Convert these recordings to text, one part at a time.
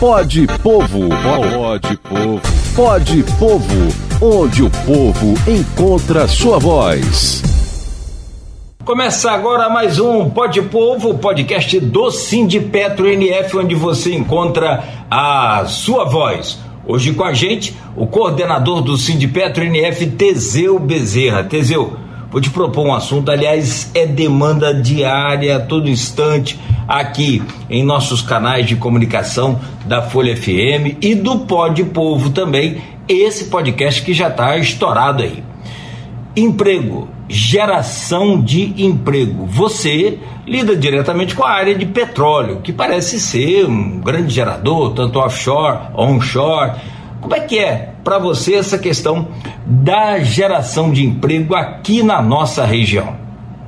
Pode Povo. Pode Povo. Pode Povo. Onde o povo encontra sua voz. Começa agora mais um Pode Povo, podcast do Petro NF, onde você encontra a sua voz. Hoje com a gente, o coordenador do Petro NF, Teseu Bezerra. Teseu, Vou te propor um assunto, aliás, é demanda diária, a todo instante, aqui em nossos canais de comunicação da Folha FM e do Pod Povo também, esse podcast que já está estourado aí. Emprego, geração de emprego. Você lida diretamente com a área de petróleo, que parece ser um grande gerador, tanto offshore, onshore como é que é para você essa questão da geração de emprego aqui na nossa região?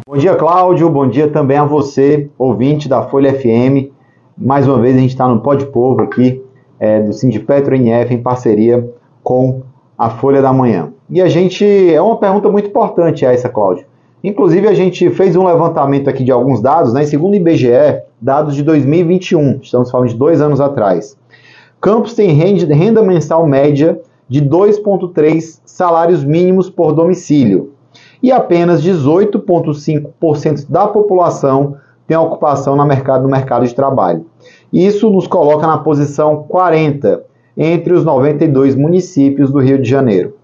Bom dia, Cláudio. Bom dia também a você, ouvinte da Folha FM. Mais uma vez a gente está no Pode Povo aqui, é, do Sindipetro NF, em parceria com a Folha da Manhã. E a gente. É uma pergunta muito importante essa, Cláudio. Inclusive, a gente fez um levantamento aqui de alguns dados, né? Segundo o IBGE, dados de 2021, estamos falando de dois anos atrás. Campos tem renda mensal média de 2,3 salários mínimos por domicílio e apenas 18,5% da população tem ocupação no mercado, no mercado de trabalho. Isso nos coloca na posição 40 entre os 92 municípios do Rio de Janeiro.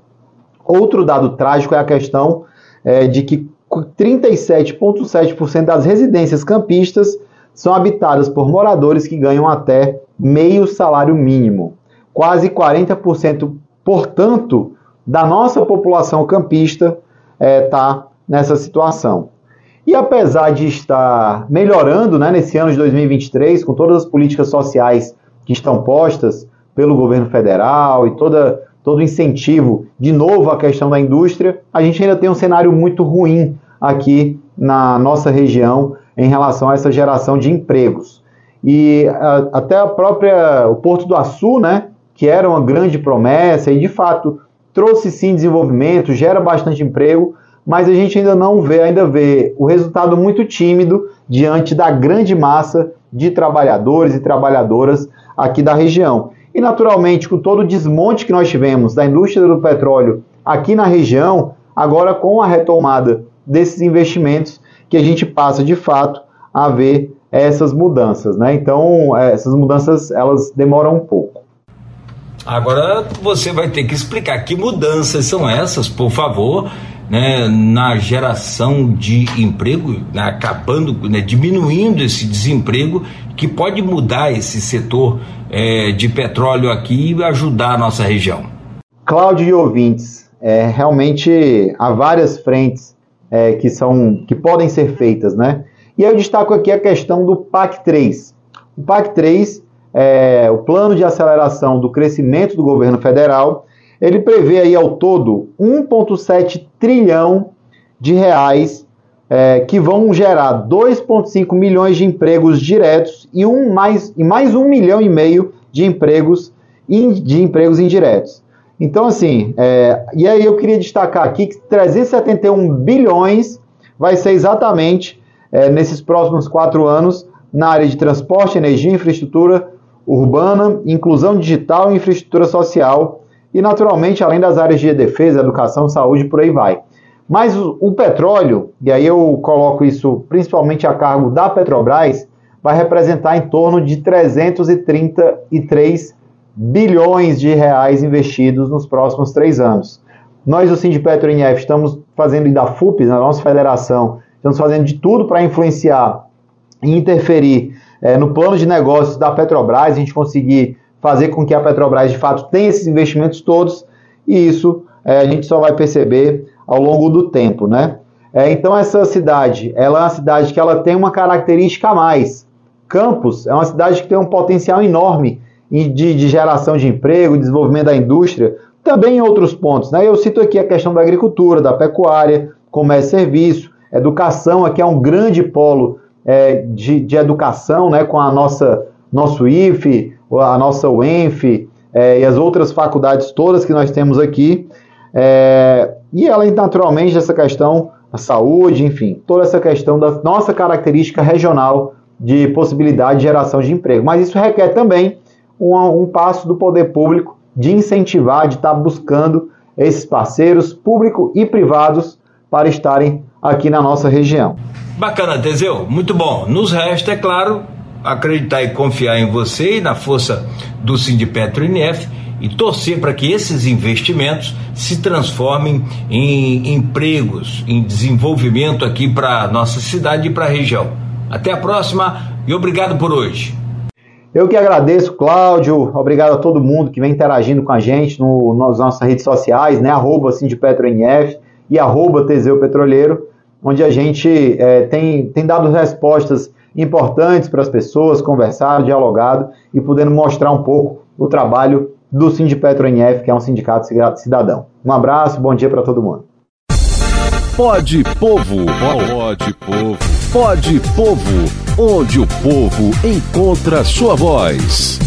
Outro dado trágico é a questão é, de que 37,7% das residências campistas são habitadas por moradores que ganham até meio salário mínimo. Quase 40%, portanto, da nossa população campista está é, tá nessa situação. E apesar de estar melhorando né, nesse ano de 2023, com todas as políticas sociais que estão postas pelo governo federal e toda, todo incentivo, de novo, à questão da indústria, a gente ainda tem um cenário muito ruim aqui na nossa região em relação a essa geração de empregos. E a, até a própria o Porto do Açu, né, que era uma grande promessa e de fato trouxe sim desenvolvimento, gera bastante emprego, mas a gente ainda não vê, ainda vê o resultado muito tímido diante da grande massa de trabalhadores e trabalhadoras aqui da região. E naturalmente, com todo o desmonte que nós tivemos da indústria do petróleo aqui na região, agora com a retomada desses investimentos, que a gente passa de fato a ver essas mudanças, né? Então, é, essas mudanças elas demoram um pouco. Agora você vai ter que explicar que mudanças são essas, por favor, né, na geração de emprego, né, acabando, né, diminuindo esse desemprego, que pode mudar esse setor é, de petróleo aqui e ajudar a nossa região. Cláudio e ouvintes, é, realmente há várias frentes é, que, são, que podem ser feitas, né? E eu destaco aqui a questão do PAC 3. O PAC 3 é o plano de aceleração do crescimento do governo federal. Ele prevê aí ao todo 1,7 trilhão de reais é, que vão gerar 2,5 milhões de empregos diretos e, um mais, e mais um milhão e meio de empregos, de empregos indiretos. Então, assim, é, e aí eu queria destacar aqui que 371 bilhões vai ser exatamente é, nesses próximos quatro anos na área de transporte, energia, infraestrutura urbana, inclusão digital e infraestrutura social, e naturalmente além das áreas de defesa, educação, saúde, por aí vai. Mas o, o petróleo, e aí eu coloco isso principalmente a cargo da Petrobras, vai representar em torno de 333 bilhões de reais investidos nos próximos três anos. Nós, o Sindipetro NF, estamos fazendo, e da FUP, na nossa federação, estamos fazendo de tudo para influenciar e interferir é, no plano de negócios da Petrobras, a gente conseguir fazer com que a Petrobras, de fato, tenha esses investimentos todos, e isso é, a gente só vai perceber ao longo do tempo, né? É, então, essa cidade, ela é uma cidade que ela tem uma característica a mais. Campos é uma cidade que tem um potencial enorme de, de geração de emprego, desenvolvimento da indústria, também em outros pontos. Né? Eu cito aqui a questão da agricultura, da pecuária, comércio e serviço, educação, aqui é um grande polo é, de, de, educação, né, com a nossa nosso IFE, a nossa UENF é, e as outras faculdades todas que nós temos aqui. É, e além, naturalmente, dessa questão da saúde, enfim, toda essa questão da nossa característica regional de possibilidade de geração de emprego. Mas isso requer também um, um passo do poder público de incentivar, de estar buscando esses parceiros públicos e privados para estarem aqui na nossa região. Bacana, Teseu, muito bom. Nos resta, é claro, acreditar e confiar em você e na força do Sindipetro INF e torcer para que esses investimentos se transformem em empregos, em desenvolvimento aqui para a nossa cidade e para a região. Até a próxima e obrigado por hoje. Eu que agradeço, Cláudio. Obrigado a todo mundo que vem interagindo com a gente no, nas nossas redes sociais, né? Arroba SindPetroNF e arroba Teseu Petroleiro, onde a gente é, tem, tem dado respostas importantes para as pessoas, conversado, dialogado e podendo mostrar um pouco o trabalho do Sindipetro NF, que é um sindicato cidadão. Um abraço, bom dia para todo mundo. Pode Povo, pode Povo, pode Povo, onde o povo encontra sua voz.